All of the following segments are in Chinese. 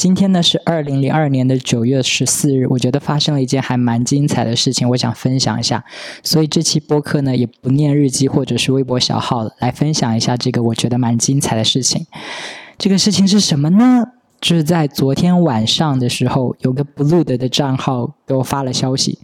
今天呢是二零零二年的九月十四日，我觉得发生了一件还蛮精彩的事情，我想分享一下。所以这期播客呢也不念日记或者是微博小号了，来分享一下这个我觉得蛮精彩的事情。这个事情是什么呢？就是在昨天晚上的时候，有个 blue 的账号给我发了消息。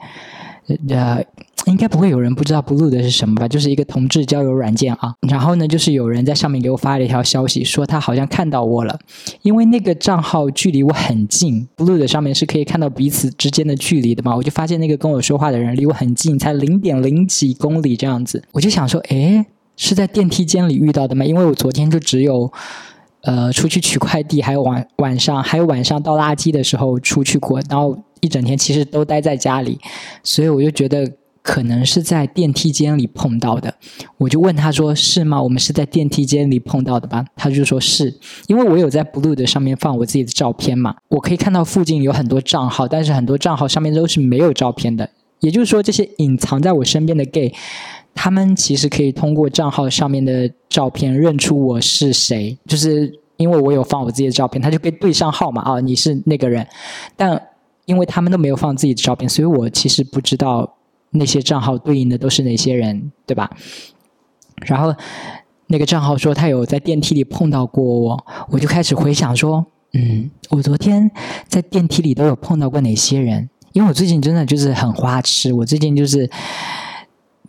呃，应该不会有人不知道 Blue 的是什么吧？就是一个同志交友软件啊。然后呢，就是有人在上面给我发了一条消息，说他好像看到我了，因为那个账号距离我很近，Blue 的上面是可以看到彼此之间的距离的嘛。我就发现那个跟我说话的人离我很近，才零点零几公里这样子。我就想说，诶，是在电梯间里遇到的吗？因为我昨天就只有。呃，出去取快递，还有晚晚上，还有晚上倒垃圾的时候出去过，然后一整天其实都待在家里，所以我就觉得可能是在电梯间里碰到的。我就问他说：“是吗？我们是在电梯间里碰到的吧？”他就说是，因为我有在 Blue 的上面放我自己的照片嘛，我可以看到附近有很多账号，但是很多账号上面都是没有照片的，也就是说，这些隐藏在我身边的 gay。他们其实可以通过账号上面的照片认出我是谁，就是因为我有放我自己的照片，他就可以对上号嘛啊，你是那个人。但因为他们都没有放自己的照片，所以我其实不知道那些账号对应的都是哪些人，对吧？然后那个账号说他有在电梯里碰到过我，我就开始回想说，嗯，我昨天在电梯里都有碰到过哪些人？因为我最近真的就是很花痴，我最近就是。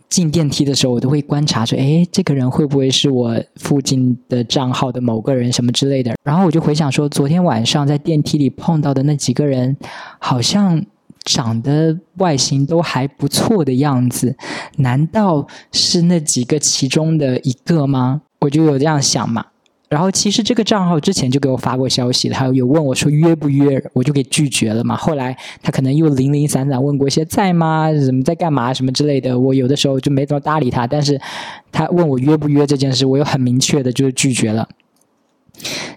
进电梯的时候，我都会观察说：“哎，这个人会不会是我附近的账号的某个人什么之类的？”然后我就回想说，昨天晚上在电梯里碰到的那几个人，好像长得外形都还不错的样子，难道是那几个其中的一个吗？我就有这样想嘛。然后其实这个账号之前就给我发过消息他，有有问我说约不约，我就给拒绝了嘛。后来他可能又零零散散问过一些在吗，什么在干嘛什么之类的，我有的时候就没怎么搭理他。但是他问我约不约这件事，我又很明确的就是拒绝了。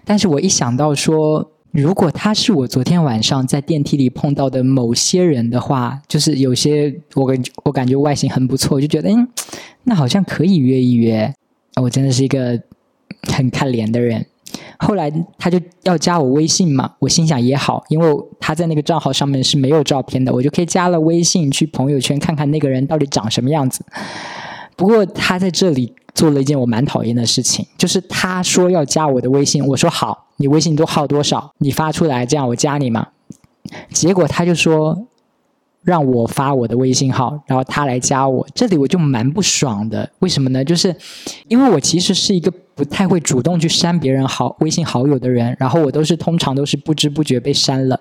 但是我一想到说，如果他是我昨天晚上在电梯里碰到的某些人的话，就是有些我感我感觉外形很不错，我就觉得嗯，那好像可以约一约。我真的是一个。很看脸的人，后来他就要加我微信嘛，我心想也好，因为他在那个账号上面是没有照片的，我就可以加了微信去朋友圈看看那个人到底长什么样子。不过他在这里做了一件我蛮讨厌的事情，就是他说要加我的微信，我说好，你微信都号多少，你发出来，这样我加你嘛。结果他就说。让我发我的微信号，然后他来加我，这里我就蛮不爽的。为什么呢？就是因为我其实是一个不太会主动去删别人好微信好友的人，然后我都是通常都是不知不觉被删了。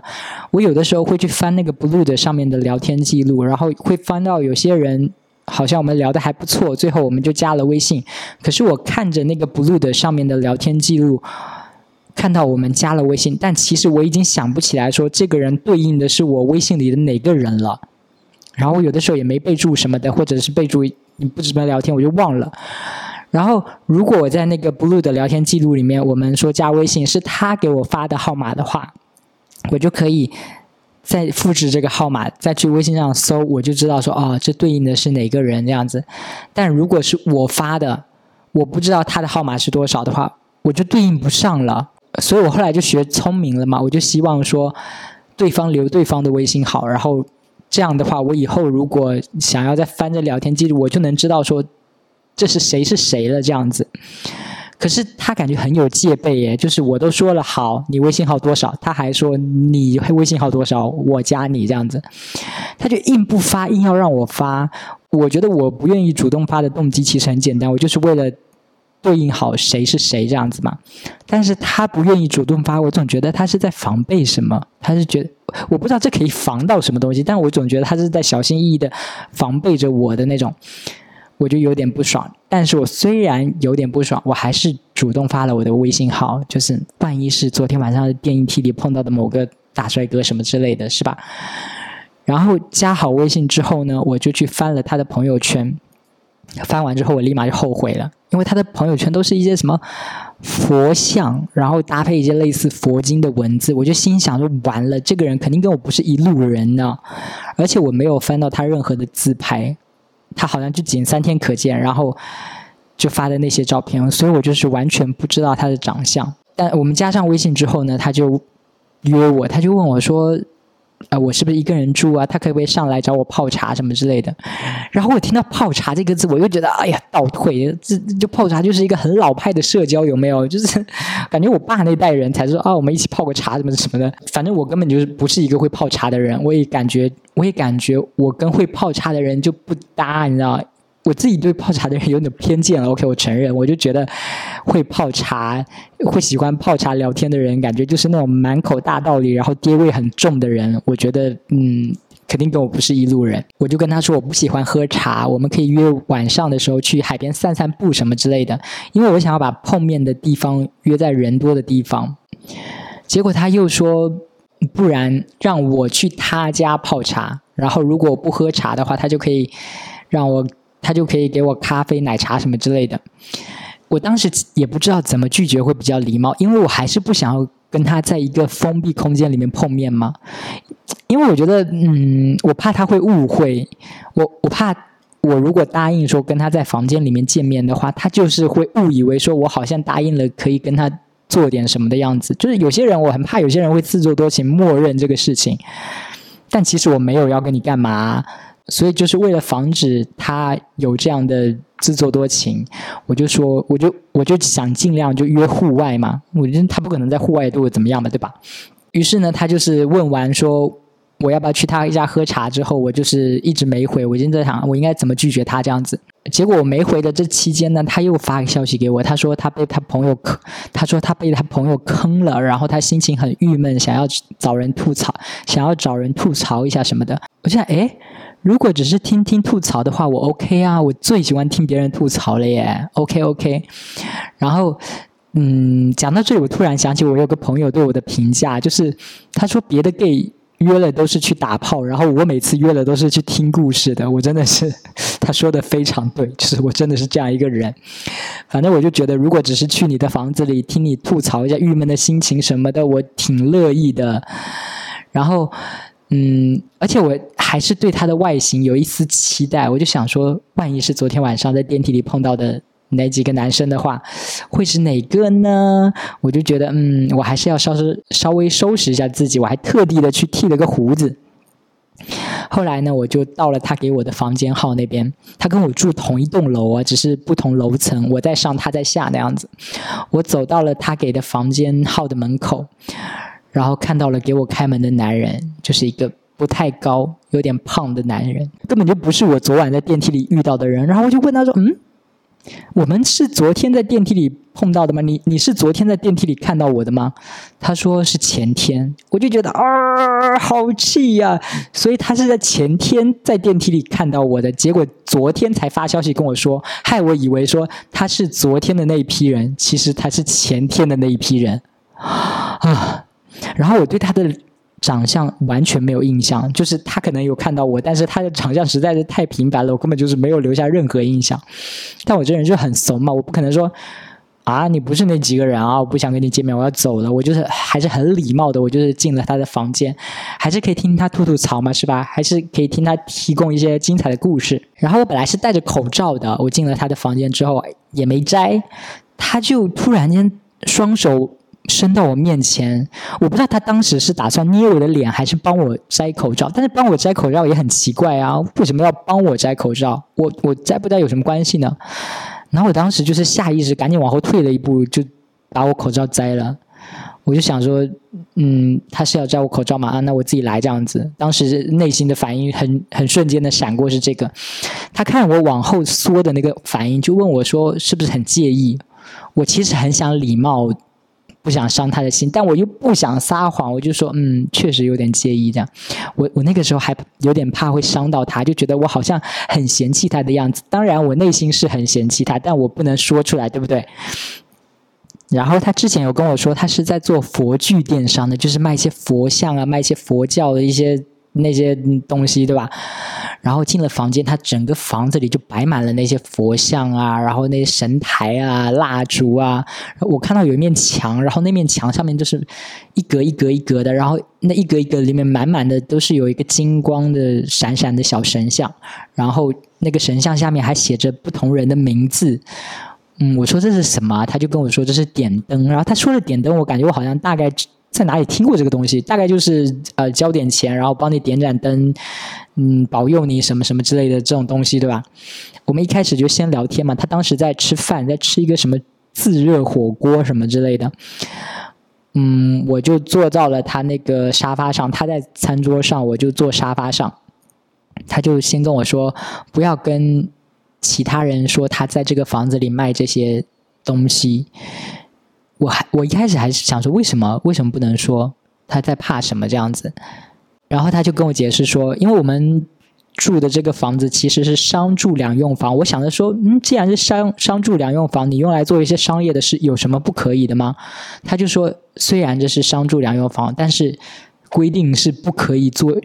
我有的时候会去翻那个 Blue 的上面的聊天记录，然后会翻到有些人好像我们聊的还不错，最后我们就加了微信。可是我看着那个 Blue 的上面的聊天记录。看到我们加了微信，但其实我已经想不起来说这个人对应的是我微信里的哪个人了。然后有的时候也没备注什么的，或者是备注不怎么聊天，我就忘了。然后如果我在那个 Blue 的聊天记录里面，我们说加微信是他给我发的号码的话，我就可以再复制这个号码，再去微信上搜，我就知道说哦，这对应的是哪个人这样子。但如果是我发的，我不知道他的号码是多少的话，我就对应不上了。所以我后来就学聪明了嘛，我就希望说，对方留对方的微信号，然后这样的话，我以后如果想要再翻着聊天记录，我就能知道说这是谁是谁了这样子。可是他感觉很有戒备耶，就是我都说了好，你微信号多少，他还说你微信号多少，我加你这样子，他就硬不发，硬要让我发。我觉得我不愿意主动发的动机其实很简单，我就是为了。对应好谁是谁这样子嘛？但是他不愿意主动发，我总觉得他是在防备什么？他是觉得我不知道这可以防到什么东西，但我总觉得他是在小心翼翼的防备着我的那种，我就有点不爽。但是我虽然有点不爽，我还是主动发了我的微信号，就是万一是昨天晚上电影梯里碰到的某个大帅哥什么之类的是吧？然后加好微信之后呢，我就去翻了他的朋友圈。翻完之后，我立马就后悔了，因为他的朋友圈都是一些什么佛像，然后搭配一些类似佛经的文字，我就心想说完了，这个人肯定跟我不是一路人呢。而且我没有翻到他任何的自拍，他好像就仅三天可见，然后就发的那些照片，所以我就是完全不知道他的长相。但我们加上微信之后呢，他就约我，他就问我说。啊，我是不是一个人住啊？他可不可以上来找我泡茶什么之类的？然后我听到“泡茶”这个字，我又觉得哎呀，倒退，这就泡茶就是一个很老派的社交，有没有？就是 感觉我爸那代人才说啊，我们一起泡个茶什么什么的。反正我根本就是不是一个会泡茶的人，我也感觉，我也感觉我跟会泡茶的人就不搭，你知道。我自己对泡茶的人有点偏见了，OK，我承认，我就觉得会泡茶、会喜欢泡茶聊天的人，感觉就是那种满口大道理，然后爹味很重的人。我觉得，嗯，肯定跟我不是一路人。我就跟他说，我不喜欢喝茶，我们可以约晚上的时候去海边散散步什么之类的，因为我想要把碰面的地方约在人多的地方。结果他又说，不然让我去他家泡茶，然后如果不喝茶的话，他就可以让我。他就可以给我咖啡、奶茶什么之类的。我当时也不知道怎么拒绝会比较礼貌，因为我还是不想要跟他在一个封闭空间里面碰面嘛。因为我觉得，嗯，我怕他会误会我，我怕我如果答应说跟他在房间里面见面的话，他就是会误以为说我好像答应了可以跟他做点什么的样子。就是有些人我很怕，有些人会自作多情，默认这个事情。但其实我没有要跟你干嘛。所以就是为了防止他有这样的自作多情，我就说，我就我就想尽量就约户外嘛。我觉得他不可能在户外对我怎么样嘛，对吧？于是呢，他就是问完说我要不要去他家喝茶之后，我就是一直没回。我今天在想，我应该怎么拒绝他这样子。结果我没回的这期间呢，他又发个消息给我，他说他被他朋友坑，他说他被他朋友坑了，然后他心情很郁闷，想要找人吐槽，想要找人吐槽一下什么的。我就想，哎。如果只是听听吐槽的话，我 OK 啊，我最喜欢听别人吐槽了耶，OK OK。然后，嗯，讲到这里，我突然想起我有个朋友对我的评价，就是他说别的 gay 约了都是去打炮，然后我每次约了都是去听故事的。我真的是，他说的非常对，就是我真的是这样一个人。反正我就觉得，如果只是去你的房子里听你吐槽一下郁闷的心情什么的，我挺乐意的。然后。嗯，而且我还是对他的外形有一丝期待，我就想说，万一是昨天晚上在电梯里碰到的哪几个男生的话，会是哪个呢？我就觉得，嗯，我还是要稍稍稍微收拾一下自己，我还特地的去剃了个胡子。后来呢，我就到了他给我的房间号那边，他跟我住同一栋楼啊，只是不同楼层，我在上，他在下那样子。我走到了他给的房间号的门口。然后看到了给我开门的男人，就是一个不太高、有点胖的男人，根本就不是我昨晚在电梯里遇到的人。然后我就问他说：“嗯，我们是昨天在电梯里碰到的吗？你你是昨天在电梯里看到我的吗？”他说是前天。我就觉得啊，好气呀！所以他是在前天在电梯里看到我的，结果昨天才发消息跟我说，害我以为说他是昨天的那一批人，其实他是前天的那一批人啊。然后我对他的长相完全没有印象，就是他可能有看到我，但是他的长相实在是太平凡了，我根本就是没有留下任何印象。但我这人就很怂嘛，我不可能说啊，你不是那几个人啊，我不想跟你见面，我要走了。我就是还是很礼貌的，我就是进了他的房间，还是可以听他吐吐槽嘛，是吧？还是可以听他提供一些精彩的故事。然后我本来是戴着口罩的，我进了他的房间之后也没摘，他就突然间双手。伸到我面前，我不知道他当时是打算捏我的脸，还是帮我摘口罩。但是帮我摘口罩也很奇怪啊，为什么要帮我摘口罩？我我摘不摘有什么关系呢？然后我当时就是下意识赶紧往后退了一步，就把我口罩摘了。我就想说，嗯，他是要摘我口罩吗？啊，那我自己来这样子。当时内心的反应很很瞬间的闪过是这个。他看我往后缩的那个反应，就问我说是不是很介意？我其实很想礼貌。不想伤他的心，但我又不想撒谎，我就说，嗯，确实有点介意这样。我我那个时候还有点怕会伤到他，就觉得我好像很嫌弃他的样子。当然，我内心是很嫌弃他，但我不能说出来，对不对？然后他之前有跟我说，他是在做佛具电商的，就是卖一些佛像啊，卖一些佛教的一些。那些东西对吧？然后进了房间，他整个房子里就摆满了那些佛像啊，然后那些神台啊、蜡烛啊。我看到有一面墙，然后那面墙上面就是一格一格一格的，然后那一格一格里面满满的都是有一个金光的闪闪的小神像，然后那个神像下面还写着不同人的名字。嗯，我说这是什么？他就跟我说这是点灯。然后他说了点灯，我感觉我好像大概。在哪里听过这个东西？大概就是呃交点钱，然后帮你点盏灯，嗯，保佑你什么什么之类的这种东西，对吧？我们一开始就先聊天嘛。他当时在吃饭，在吃一个什么自热火锅什么之类的。嗯，我就坐到了他那个沙发上，他在餐桌上，我就坐沙发上。他就先跟我说，不要跟其他人说他在这个房子里卖这些东西。我还我一开始还是想说，为什么为什么不能说？他在怕什么这样子？然后他就跟我解释说，因为我们住的这个房子其实是商住两用房。我想着说，嗯，既然是商商住两用房，你用来做一些商业的事，有什么不可以的吗？他就说，虽然这是商住两用房，但是规定是不可以做。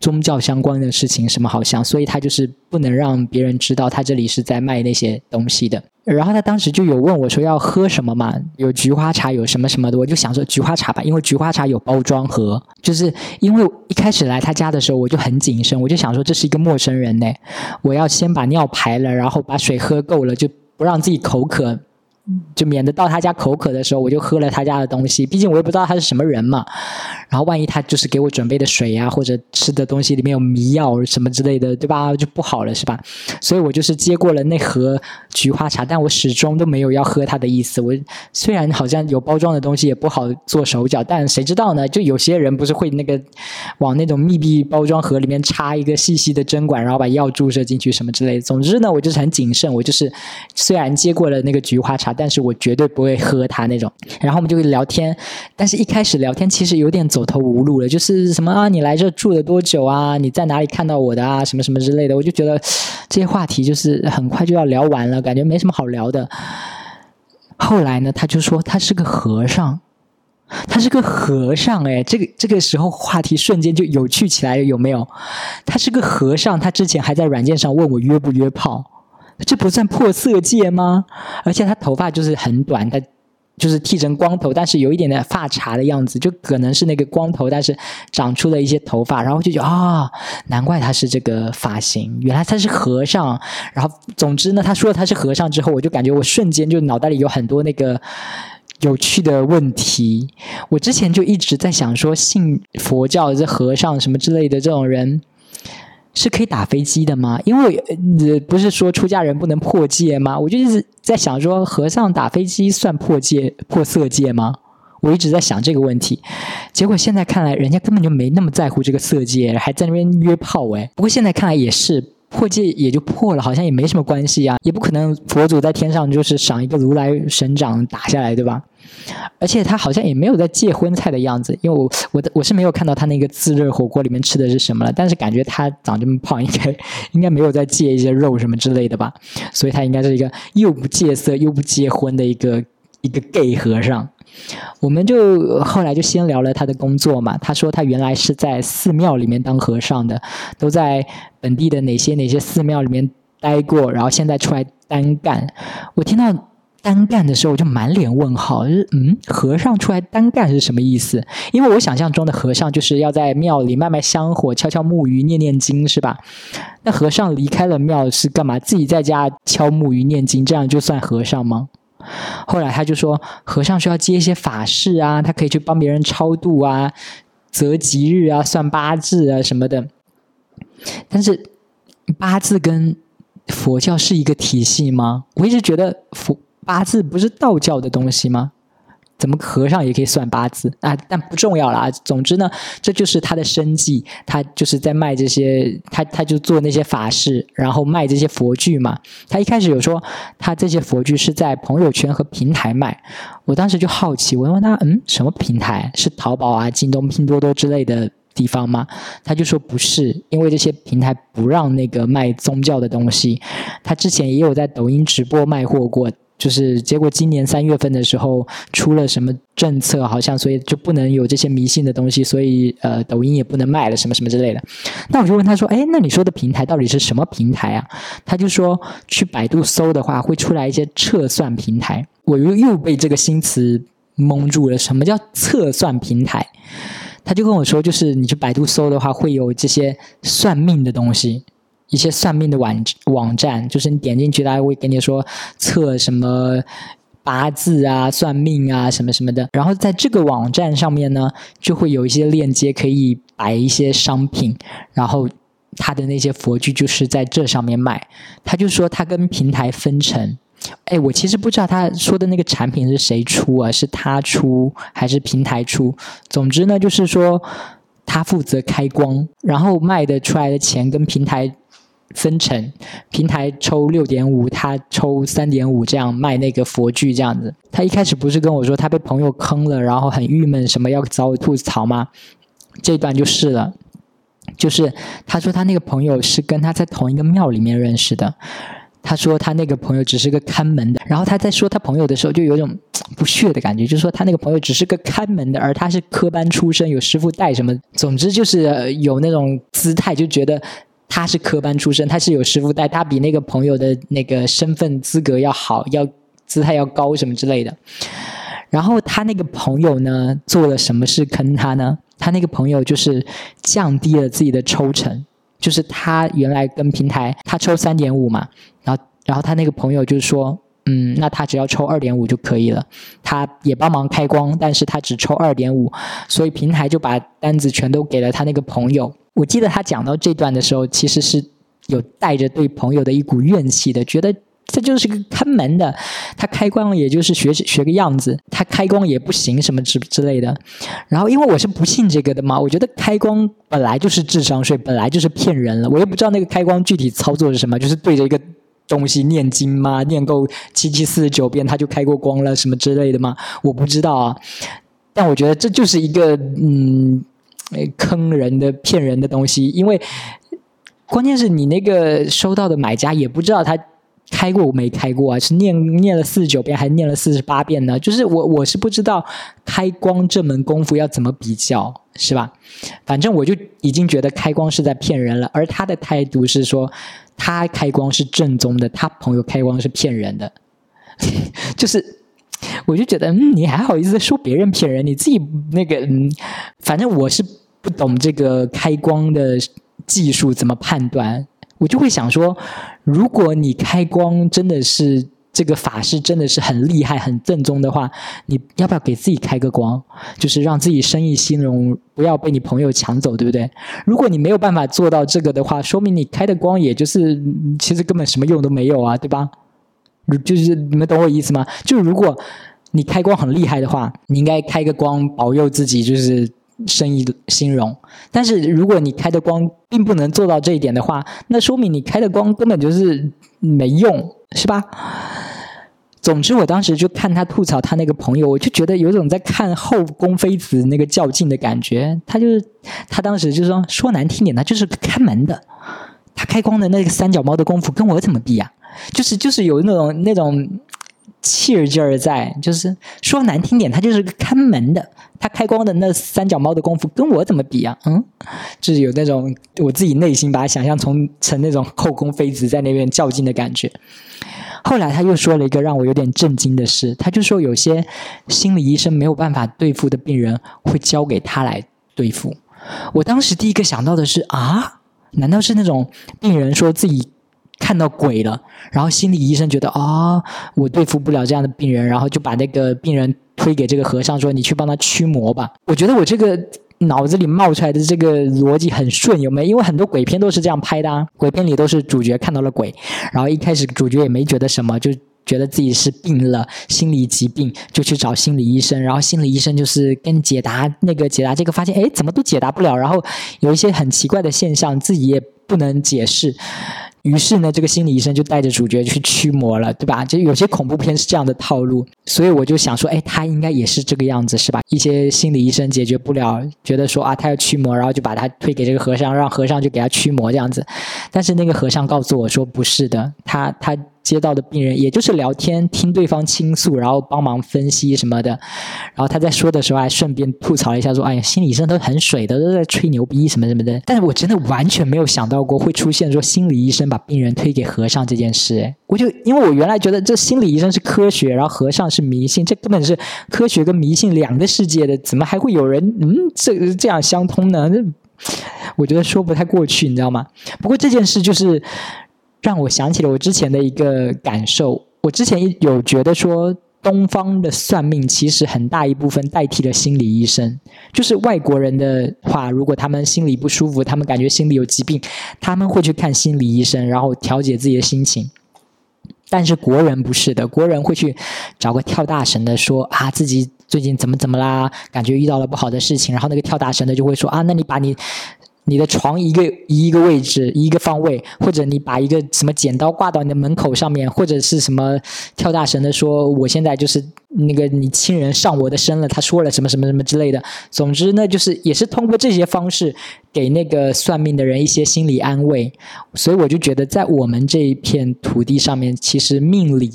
宗教相关的事情什么好像，所以他就是不能让别人知道他这里是在卖那些东西的。然后他当时就有问我说要喝什么嘛，有菊花茶，有什么什么的，我就想说菊花茶吧，因为菊花茶有包装盒。就是因为一开始来他家的时候我就很谨慎，我就想说这是一个陌生人呢，我要先把尿排了，然后把水喝够了，就不让自己口渴。就免得到他家口渴的时候，我就喝了他家的东西。毕竟我也不知道他是什么人嘛。然后万一他就是给我准备的水呀，或者吃的东西里面有迷药什么之类的，对吧？就不好了，是吧？所以我就是接过了那盒菊花茶，但我始终都没有要喝它的意思。我虽然好像有包装的东西也不好做手脚，但谁知道呢？就有些人不是会那个往那种密闭包装盒里面插一个细细的针管，然后把药注射进去什么之类的。总之呢，我就是很谨慎。我就是虽然接过了那个菊花茶。但是我绝对不会喝它那种，然后我们就会聊天，但是一开始聊天其实有点走投无路了，就是什么啊，你来这住了多久啊？你在哪里看到我的啊？什么什么之类的，我就觉得这些话题就是很快就要聊完了，感觉没什么好聊的。后来呢，他就说他是个和尚，他是个和尚，哎，这个这个时候话题瞬间就有趣起来了，有没有？他是个和尚，他之前还在软件上问我约不约炮。这不算破色戒吗？而且他头发就是很短，他就是剃成光头，但是有一点点发茬的样子，就可能是那个光头，但是长出了一些头发，然后就觉得啊，难怪他是这个发型，原来他是和尚。然后总之呢，他说他是和尚之后，我就感觉我瞬间就脑袋里有很多那个有趣的问题。我之前就一直在想说，信佛教这和尚什么之类的这种人。是可以打飞机的吗？因为不是说出家人不能破戒吗？我就一直在想说，和尚打飞机算破戒、破色戒吗？我一直在想这个问题。结果现在看来，人家根本就没那么在乎这个色戒，还在那边约炮哎。不过现在看来也是。破戒也就破了，好像也没什么关系啊，也不可能佛祖在天上就是赏一个如来神掌打下来，对吧？而且他好像也没有在戒荤菜的样子，因为我我的我是没有看到他那个自热火锅里面吃的是什么了，但是感觉他长这么胖，应该应该没有在戒一些肉什么之类的吧，所以他应该是一个又不戒色又不结婚的一个一个 gay 和尚。我们就后来就先聊了他的工作嘛。他说他原来是在寺庙里面当和尚的，都在本地的哪些哪些寺庙里面待过，然后现在出来单干。我听到单干的时候，我就满脸问号，嗯，和尚出来单干是什么意思？因为我想象中的和尚就是要在庙里卖卖香火、敲敲木鱼、念念经，是吧？那和尚离开了庙是干嘛？自己在家敲木鱼念经，这样就算和尚吗？后来他就说，和尚需要接一些法事啊，他可以去帮别人超度啊、择吉日啊、算八字啊什么的。但是八字跟佛教是一个体系吗？我一直觉得佛八字不是道教的东西吗？怎么和尚也可以算八字啊？但不重要了。总之呢，这就是他的生计，他就是在卖这些，他他就做那些法事，然后卖这些佛具嘛。他一开始有说，他这些佛具是在朋友圈和平台卖。我当时就好奇，我问他，嗯，什么平台？是淘宝啊、京东、拼多多之类的地方吗？他就说不是，因为这些平台不让那个卖宗教的东西。他之前也有在抖音直播卖货过。就是结果，今年三月份的时候出了什么政策，好像所以就不能有这些迷信的东西，所以呃，抖音也不能卖了，什么什么之类的。那我就问他说：“哎，那你说的平台到底是什么平台啊？”他就说：“去百度搜的话，会出来一些测算平台。”我又又被这个新词蒙住了。什么叫测算平台？他就跟我说：“就是你去百度搜的话，会有这些算命的东西。”一些算命的网网站，就是你点进去，他会跟你说测什么八字啊、算命啊什么什么的。然后在这个网站上面呢，就会有一些链接可以摆一些商品，然后他的那些佛具就是在这上面卖。他就说他跟平台分成。哎，我其实不知道他说的那个产品是谁出啊？是他出还是平台出？总之呢，就是说他负责开光，然后卖的出来的钱跟平台分成，平台抽六点五，他抽三点五，这样卖那个佛具这样子。他一开始不是跟我说他被朋友坑了，然后很郁闷，什么要找我吐槽吗？这段就是了，就是他说他那个朋友是跟他在同一个庙里面认识的。他说他那个朋友只是个看门的，然后他在说他朋友的时候就有种 不屑的感觉，就说他那个朋友只是个看门的，而他是科班出身，有师傅带什么，总之就是有那种姿态，就觉得他是科班出身，他是有师傅带，他比那个朋友的那个身份资格要好，要姿态要高什么之类的。然后他那个朋友呢做了什么事坑他呢？他那个朋友就是降低了自己的抽成。就是他原来跟平台他抽三点五嘛，然后然后他那个朋友就是说，嗯，那他只要抽二点五就可以了，他也帮忙开光，但是他只抽二点五，所以平台就把单子全都给了他那个朋友。我记得他讲到这段的时候，其实是有带着对朋友的一股怨气的，觉得。这就是个看门的，他开光也就是学学个样子，他开光也不行什么之之类的。然后因为我是不信这个的嘛，我觉得开光本来就是智商税，本来就是骗人了。我也不知道那个开光具体操作是什么，就是对着一个东西念经吗？念够七七四十九遍他就开过光了什么之类的吗？我不知道啊。但我觉得这就是一个嗯坑人的、骗人的东西，因为关键是你那个收到的买家也不知道他。开过我没开过啊？是念念了四十九遍，还念了四十八遍呢？就是我我是不知道开光这门功夫要怎么比较，是吧？反正我就已经觉得开光是在骗人了，而他的态度是说他开光是正宗的，他朋友开光是骗人的。就是我就觉得，嗯，你还好意思说别人骗人？你自己那个，嗯，反正我是不懂这个开光的技术怎么判断。我就会想说，如果你开光真的是这个法师真的是很厉害、很正宗的话，你要不要给自己开个光，就是让自己生意兴隆，不要被你朋友抢走，对不对？如果你没有办法做到这个的话，说明你开的光也就是其实根本什么用都没有啊，对吧？就是你们懂我意思吗？就如果你开光很厉害的话，你应该开个光保佑自己，就是。生意兴隆，但是如果你开的光并不能做到这一点的话，那说明你开的光根本就是没用，是吧？总之，我当时就看他吐槽他那个朋友，我就觉得有种在看后宫妃子那个较劲的感觉。他就是他当时就说说难听点，他就是开门的，他开光的那个三脚猫的功夫跟我怎么比呀？就是就是有那种那种。气儿劲儿在，就是说难听点，他就是个看门的。他开光的那三脚猫的功夫，跟我怎么比啊？嗯，就是有那种我自己内心把它想象成成那种后宫妃子在那边较劲的感觉。后来他又说了一个让我有点震惊的事，他就说有些心理医生没有办法对付的病人，会交给他来对付。我当时第一个想到的是啊，难道是那种病人说自己？看到鬼了，然后心理医生觉得啊，我对付不了这样的病人，然后就把那个病人推给这个和尚，说你去帮他驱魔吧。我觉得我这个脑子里冒出来的这个逻辑很顺，有没有？因为很多鬼片都是这样拍的，啊，鬼片里都是主角看到了鬼，然后一开始主角也没觉得什么，就觉得自己是病了，心理疾病，就去找心理医生，然后心理医生就是跟解答那个解答这个，发现哎，怎么都解答不了，然后有一些很奇怪的现象，自己也不能解释。于是呢，这个心理医生就带着主角去驱魔了，对吧？就有些恐怖片是这样的套路，所以我就想说，哎，他应该也是这个样子，是吧？一些心理医生解决不了，觉得说啊，他要驱魔，然后就把他推给这个和尚，让和尚就给他驱魔这样子。但是那个和尚告诉我说，不是的，他他。接到的病人，也就是聊天，听对方倾诉，然后帮忙分析什么的。然后他在说的时候，还顺便吐槽一下，说：“哎呀，心理医生都很水的，都在吹牛逼什么什么的。”但是我真的完全没有想到过会出现说心理医生把病人推给和尚这件事。我就因为我原来觉得这心理医生是科学，然后和尚是迷信，这根本是科学跟迷信两个世界的，怎么还会有人嗯这这样相通呢？我觉得说不太过去，你知道吗？不过这件事就是。让我想起了我之前的一个感受。我之前有觉得说，东方的算命其实很大一部分代替了心理医生。就是外国人的话，如果他们心里不舒服，他们感觉心里有疾病，他们会去看心理医生，然后调节自己的心情。但是国人不是的，国人会去找个跳大神的说啊，自己最近怎么怎么啦，感觉遇到了不好的事情，然后那个跳大神的就会说啊，那你把你。你的床一个移一个位置，一个方位，或者你把一个什么剪刀挂到你的门口上面，或者是什么跳大神的说，我现在就是那个你亲人上我的身了，他说了什么什么什么之类的。总之呢，就是也是通过这些方式给那个算命的人一些心理安慰。所以我就觉得，在我们这一片土地上面，其实命理。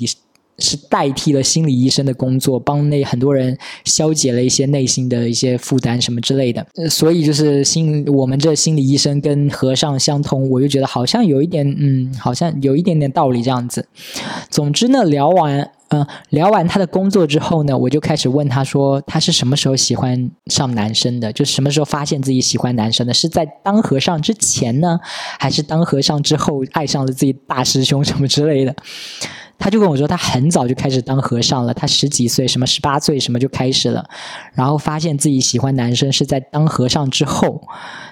是代替了心理医生的工作，帮那很多人消解了一些内心的一些负担什么之类的。所以就是心，我们这心理医生跟和尚相通，我就觉得好像有一点，嗯，好像有一点点道理这样子。总之呢，聊完，嗯，聊完他的工作之后呢，我就开始问他说，他是什么时候喜欢上男生的？就什么时候发现自己喜欢男生的？是在当和尚之前呢，还是当和尚之后爱上了自己大师兄什么之类的？他就跟我说，他很早就开始当和尚了。他十几岁，什么十八岁，什么就开始了。然后发现自己喜欢男生是在当和尚之后。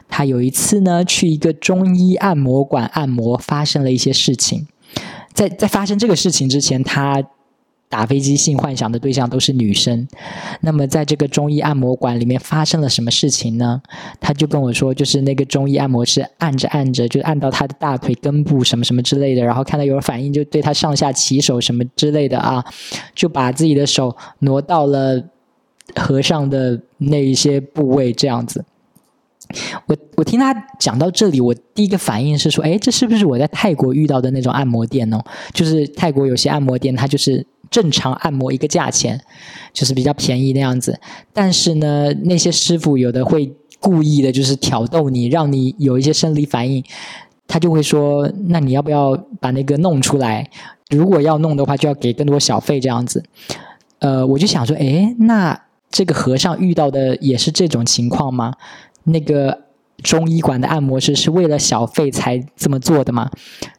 他有一次呢，去一个中医按摩馆按摩，发生了一些事情。在在发生这个事情之前，他。打飞机性幻想的对象都是女生，那么在这个中医按摩馆里面发生了什么事情呢？他就跟我说，就是那个中医按摩师按着按着就按到他的大腿根部什么什么之类的，然后看到有反应就对他上下其手什么之类的啊，就把自己的手挪到了和尚的那一些部位这样子。我我听他讲到这里，我第一个反应是说，哎，这是不是我在泰国遇到的那种按摩店呢？就是泰国有些按摩店，它就是。正常按摩一个价钱，就是比较便宜那样子。但是呢，那些师傅有的会故意的，就是挑逗你，让你有一些生理反应。他就会说：“那你要不要把那个弄出来？如果要弄的话，就要给更多小费这样子。”呃，我就想说，哎，那这个和尚遇到的也是这种情况吗？那个。中医馆的按摩师是为了小费才这么做的吗？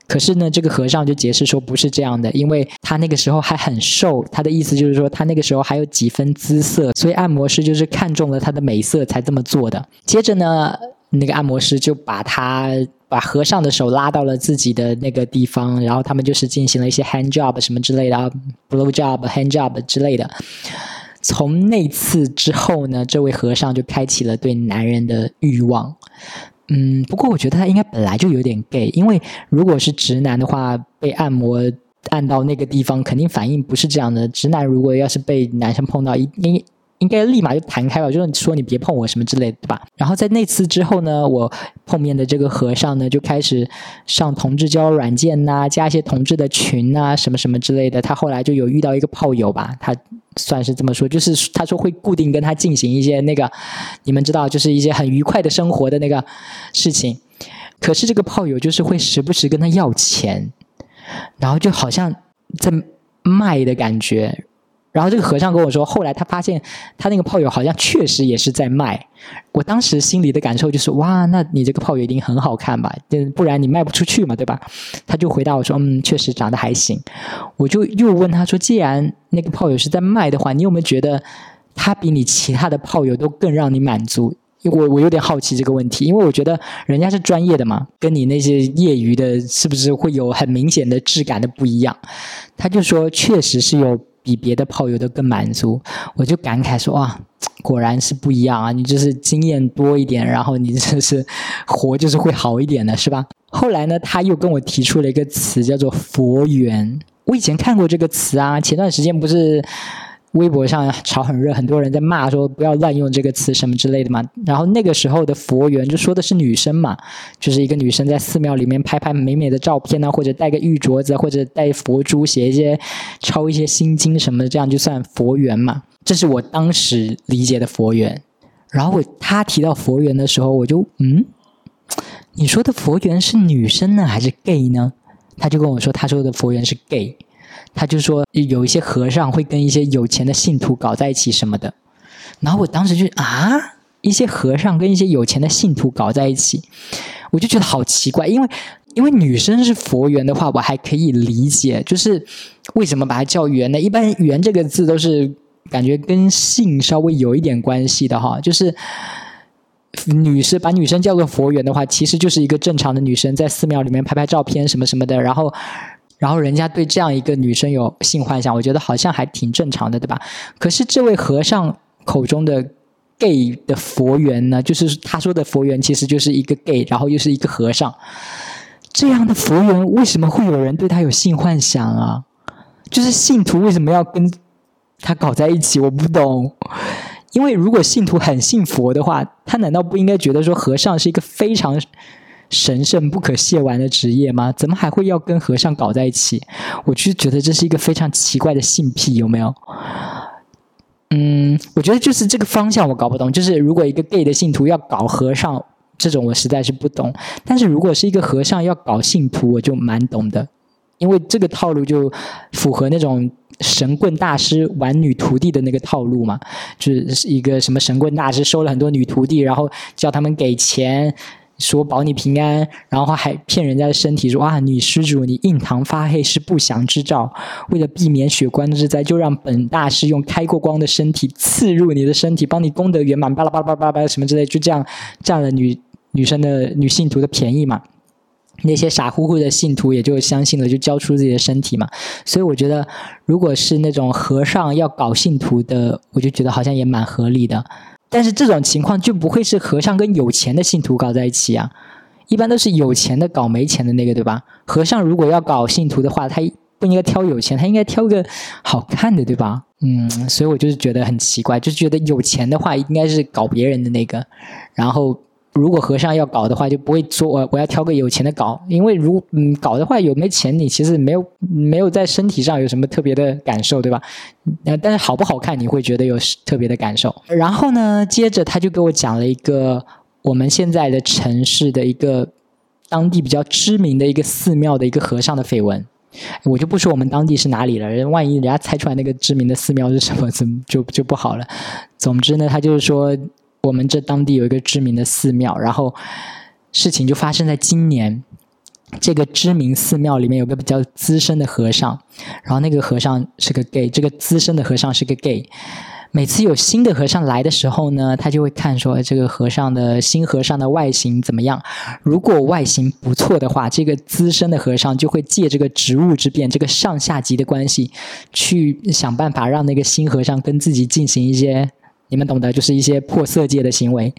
可是呢，这个和尚就解释说不是这样的，因为他那个时候还很瘦，他的意思就是说他那个时候还有几分姿色，所以按摩师就是看中了他的美色才这么做的。接着呢，那个按摩师就把他把和尚的手拉到了自己的那个地方，然后他们就是进行了一些 hand job 什么之类的，blow job、hand job 之类的。从那次之后呢，这位和尚就开启了对男人的欲望。嗯，不过我觉得他应该本来就有点 gay，因为如果是直男的话，被按摩按到那个地方，肯定反应不是这样的。直男如果要是被男生碰到，一应应该立马就弹开了，就是说你别碰我什么之类的，对吧？然后在那次之后呢，我碰面的这个和尚呢，就开始上同志交软件呐，加一些同志的群呐，什么什么之类的。他后来就有遇到一个炮友吧，他。算是这么说，就是他说会固定跟他进行一些那个，你们知道，就是一些很愉快的生活的那个事情。可是这个炮友就是会时不时跟他要钱，然后就好像在卖的感觉。然后这个和尚跟我说，后来他发现他那个炮友好像确实也是在卖。我当时心里的感受就是，哇，那你这个炮友一定很好看吧？不然你卖不出去嘛，对吧？他就回答我说，嗯，确实长得还行。我就又问他说，既然那个炮友是在卖的话，你有没有觉得他比你其他的炮友都更让你满足？我我有点好奇这个问题，因为我觉得人家是专业的嘛，跟你那些业余的，是不是会有很明显的质感的不一样？他就说，确实是有。比别的炮友都更满足，我就感慨说哇，果然是不一样啊！你就是经验多一点，然后你就是活就是会好一点的，是吧？后来呢，他又跟我提出了一个词，叫做“佛缘”。我以前看过这个词啊，前段时间不是。微博上炒很热，很多人在骂说不要滥用这个词什么之类的嘛。然后那个时候的佛缘就说的是女生嘛，就是一个女生在寺庙里面拍拍美美的照片啊，或者戴个玉镯子，或者戴佛珠，写一些抄一些心经什么的，这样就算佛缘嘛。这是我当时理解的佛缘。然后我他提到佛缘的时候，我就嗯，你说的佛缘是女生呢还是 gay 呢？他就跟我说，他说的佛缘是 gay。他就说有一些和尚会跟一些有钱的信徒搞在一起什么的，然后我当时就啊，一些和尚跟一些有钱的信徒搞在一起，我就觉得好奇怪，因为因为女生是佛缘的话，我还可以理解，就是为什么把它叫缘呢？一般“缘”这个字都是感觉跟性稍微有一点关系的哈，就是女生把女生叫做佛缘的话，其实就是一个正常的女生在寺庙里面拍拍照片什么什么的，然后然后人家对这样一个女生有性幻想，我觉得好像还挺正常的，对吧？可是这位和尚口中的 gay 的佛缘呢，就是他说的佛缘其实就是一个 gay，然后又是一个和尚。这样的佛缘为什么会有人对他有性幻想啊？就是信徒为什么要跟他搞在一起？我不懂。因为如果信徒很信佛的话，他难道不应该觉得说和尚是一个非常神圣不可亵玩的职业吗？怎么还会要跟和尚搞在一起？我就觉得这是一个非常奇怪的性癖，有没有？嗯，我觉得就是这个方向我搞不懂。就是如果一个 gay 的信徒要搞和尚。这种我实在是不懂，但是如果是一个和尚要搞信徒，我就蛮懂的，因为这个套路就符合那种神棍大师玩女徒弟的那个套路嘛，就是一个什么神棍大师收了很多女徒弟，然后叫他们给钱，说保你平安，然后还骗人家的身体，说啊女施主你印堂发黑是不祥之兆，为了避免血光之灾，就让本大师用开过光的身体刺入你的身体，帮你功德圆满，巴拉巴拉巴拉巴拉什么之类，就这样占了女。女生的女信徒的便宜嘛，那些傻乎乎的信徒也就相信了，就交出自己的身体嘛。所以我觉得，如果是那种和尚要搞信徒的，我就觉得好像也蛮合理的。但是这种情况就不会是和尚跟有钱的信徒搞在一起啊，一般都是有钱的搞没钱的那个，对吧？和尚如果要搞信徒的话，他不应该挑有钱，他应该挑个好看的，对吧？嗯，所以我就是觉得很奇怪，就觉得有钱的话应该是搞别人的那个，然后。如果和尚要搞的话，就不会说我我要挑个有钱的搞，因为如嗯搞的话有没钱，你其实没有没有在身体上有什么特别的感受，对吧？呃，但是好不好看你会觉得有特别的感受。然后呢，接着他就给我讲了一个我们现在的城市的一个当地比较知名的一个寺庙的一个和尚的绯闻，我就不说我们当地是哪里了，人万一人家猜出来那个知名的寺庙是什么，怎么就就不好了。总之呢，他就是说。我们这当地有一个知名的寺庙，然后事情就发生在今年。这个知名寺庙里面有个比较资深的和尚，然后那个和尚是个 gay，这个资深的和尚是个 gay。每次有新的和尚来的时候呢，他就会看说这个和尚的新和尚的外形怎么样。如果外形不错的话，这个资深的和尚就会借这个职务之便，这个上下级的关系，去想办法让那个新和尚跟自己进行一些。你们懂得，就是一些破色戒的行为，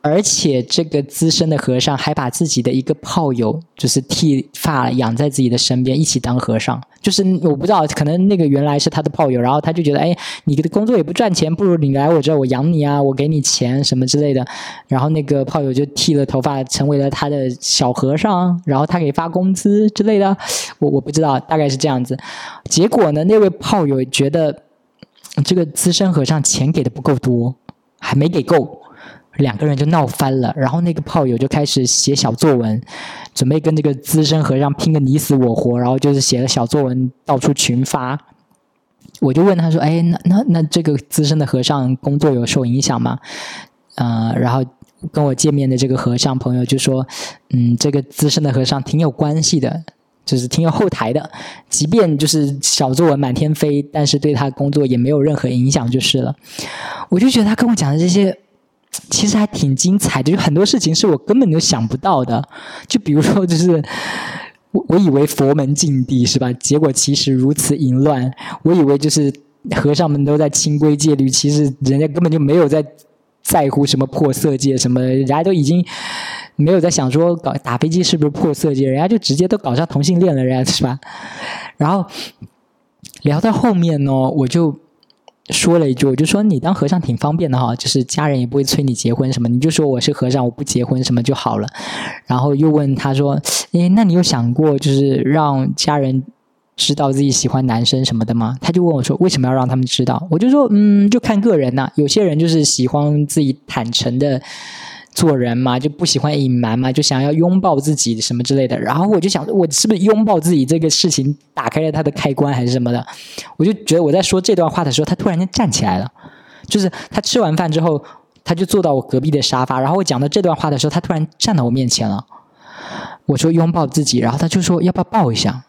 而且这个资深的和尚还把自己的一个炮友，就是剃发养在自己的身边，一起当和尚。就是我不知道，可能那个原来是他的炮友，然后他就觉得，哎，你的工作也不赚钱，不如你来我这，我养你啊，我给你钱什么之类的。然后那个炮友就剃了头发，成为了他的小和尚，然后他给发工资之类的。我我不知道，大概是这样子。结果呢，那位炮友觉得。这个资深和尚钱给的不够多，还没给够，两个人就闹翻了。然后那个炮友就开始写小作文，准备跟这个资深和尚拼个你死我活。然后就是写了小作文，到处群发。我就问他说：“哎，那那那这个资深的和尚工作有受影响吗？”呃，然后跟我见面的这个和尚朋友就说：“嗯，这个资深的和尚挺有关系的。”就是挺有后台的，即便就是小作文满天飞，但是对他工作也没有任何影响，就是了。我就觉得他跟我讲的这些，其实还挺精彩的，有很多事情是我根本就想不到的。就比如说，就是我我以为佛门禁地是吧？结果其实如此淫乱。我以为就是和尚们都在清规戒律，其实人家根本就没有在在乎什么破色戒什么，人家都已经。没有在想说搞打飞机是不是破色戒，人家就直接都搞上同性恋了，人家是吧？然后聊到后面呢，我就说了一句，我就说你当和尚挺方便的哈，就是家人也不会催你结婚什么，你就说我是和尚，我不结婚什么就好了。然后又问他说，诶，那你有想过就是让家人知道自己喜欢男生什么的吗？他就问我说，为什么要让他们知道？我就说，嗯，就看个人呐，有些人就是喜欢自己坦诚的。做人嘛，就不喜欢隐瞒嘛，就想要拥抱自己什么之类的。然后我就想，我是不是拥抱自己这个事情打开了他的开关还是什么的？我就觉得我在说这段话的时候，他突然间站起来了。就是他吃完饭之后，他就坐到我隔壁的沙发。然后我讲到这段话的时候，他突然站到我面前了。我说拥抱自己，然后他就说要不要抱一下？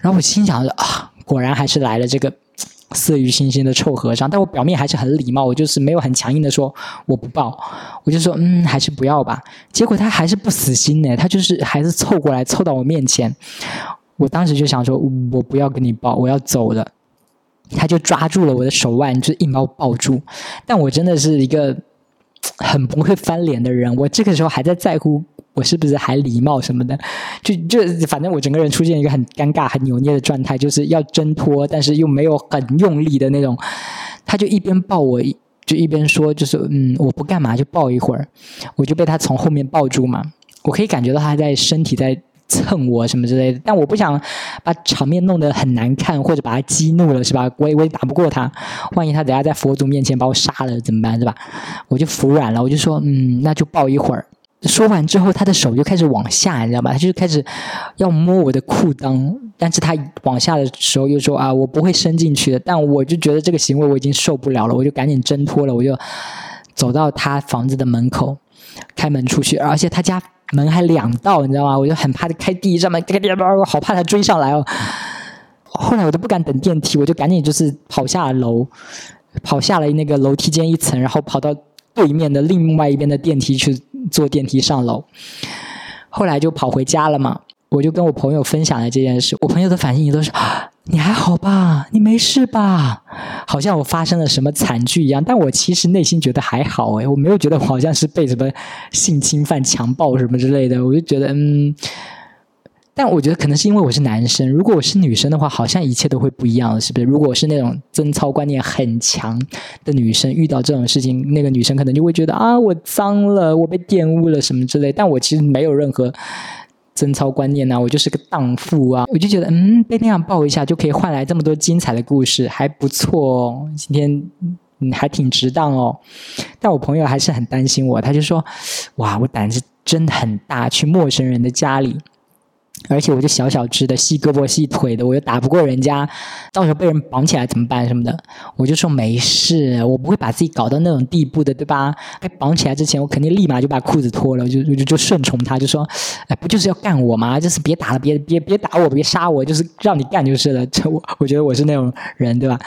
然后我心想着啊，果然还是来了这个色欲熏心的臭和尚。但我表面还是很礼貌，我就是没有很强硬的说我不抱，我就说嗯，还是不要吧。结果他还是不死心呢，他就是还是凑过来凑到我面前。我当时就想说，我不要跟你抱，我要走了。他就抓住了我的手腕，就硬把我抱住。但我真的是一个很不会翻脸的人，我这个时候还在在乎。我是不是还礼貌什么的？就就反正我整个人出现一个很尴尬、很扭捏的状态，就是要挣脱，但是又没有很用力的那种。他就一边抱我，就一边说：“就是嗯，我不干嘛，就抱一会儿。”我就被他从后面抱住嘛。我可以感觉到他在身体在蹭我什么之类的，但我不想把场面弄得很难看，或者把他激怒了，是吧？我也我也打不过他，万一他等下在佛祖面前把我杀了怎么办，是吧？我就服软了，我就说：“嗯，那就抱一会儿。”说完之后，他的手就开始往下，你知道吗？他就开始要摸我的裤裆，但是他往下的时候又说啊，我不会伸进去的。但我就觉得这个行为我已经受不了了，我就赶紧挣脱了，我就走到他房子的门口，开门出去，而且他家门还两道，你知道吗？我就很怕他开第一扇门，开第二我好怕他追上来哦。后来我都不敢等电梯，我就赶紧就是跑下了楼，跑下了那个楼梯间一层，然后跑到。对面的另外一边的电梯去坐电梯上楼，后来就跑回家了嘛。我就跟我朋友分享了这件事，我朋友的反应都是：“你还好吧？你没事吧？”好像我发生了什么惨剧一样。但我其实内心觉得还好哎，我没有觉得我好像是被什么性侵犯、强暴什么之类的。我就觉得嗯。但我觉得可能是因为我是男生，如果我是女生的话，好像一切都会不一样了，是不是？如果我是那种贞操观念很强的女生，遇到这种事情，那个女生可能就会觉得啊，我脏了，我被玷污了什么之类。但我其实没有任何贞操观念呐，我就是个荡妇啊，我就觉得嗯，被那样抱一下就可以换来这么多精彩的故事，还不错哦。今天嗯还挺值当哦。但我朋友还是很担心我，他就说哇，我胆子真的很大，去陌生人的家里。而且我就小小只的，细胳膊细腿的，我又打不过人家，到时候被人绑起来怎么办什么的？我就说没事，我不会把自己搞到那种地步的，对吧？被绑起来之前，我肯定立马就把裤子脱了，就就就顺从他，就说，哎，不就是要干我吗？就是别打了，别别别打我，别杀我，就是让你干就是了。这我我觉得我是那种人，对吧？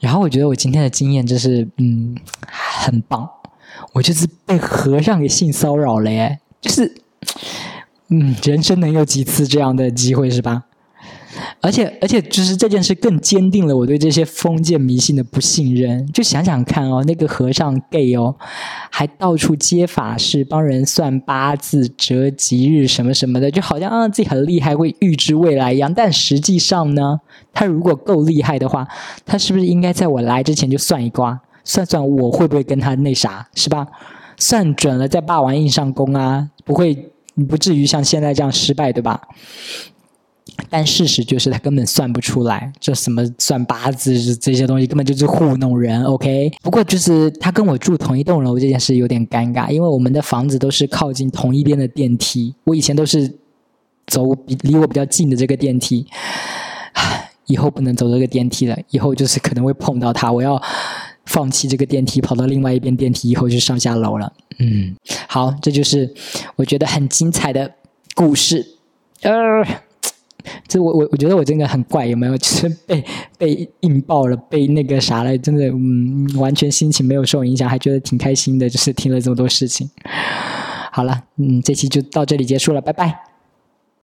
然后我觉得我今天的经验就是，嗯，很棒，我就是被和尚给性骚扰了耶，就是。嗯，人生能有几次这样的机会是吧？而且，而且，就是这件事更坚定了我对这些封建迷信的不信任。就想想看哦，那个和尚 gay 哦，还到处接法事，帮人算八字、择吉日什么什么的，就好像啊自己很厉害，会预知未来一样。但实际上呢，他如果够厉害的话，他是不是应该在我来之前就算一卦，算算我会不会跟他那啥，是吧？算准了再霸王硬上弓啊，不会。不至于像现在这样失败，对吧？但事实就是他根本算不出来，这什么算八字这些东西根本就是糊弄人。OK，不过就是他跟我住同一栋楼这件事有点尴尬，因为我们的房子都是靠近同一边的电梯，我以前都是走比离我比较近的这个电梯，以后不能走这个电梯了，以后就是可能会碰到他，我要。放弃这个电梯，跑到另外一边电梯以后就上下楼了。嗯，好，这就是我觉得很精彩的故事。呃，这我我我觉得我真的很怪，有没有？就是被被硬爆了，被那个啥了，真的，嗯，完全心情没有受影响，还觉得挺开心的，就是听了这么多事情。好了，嗯，这期就到这里结束了，拜拜。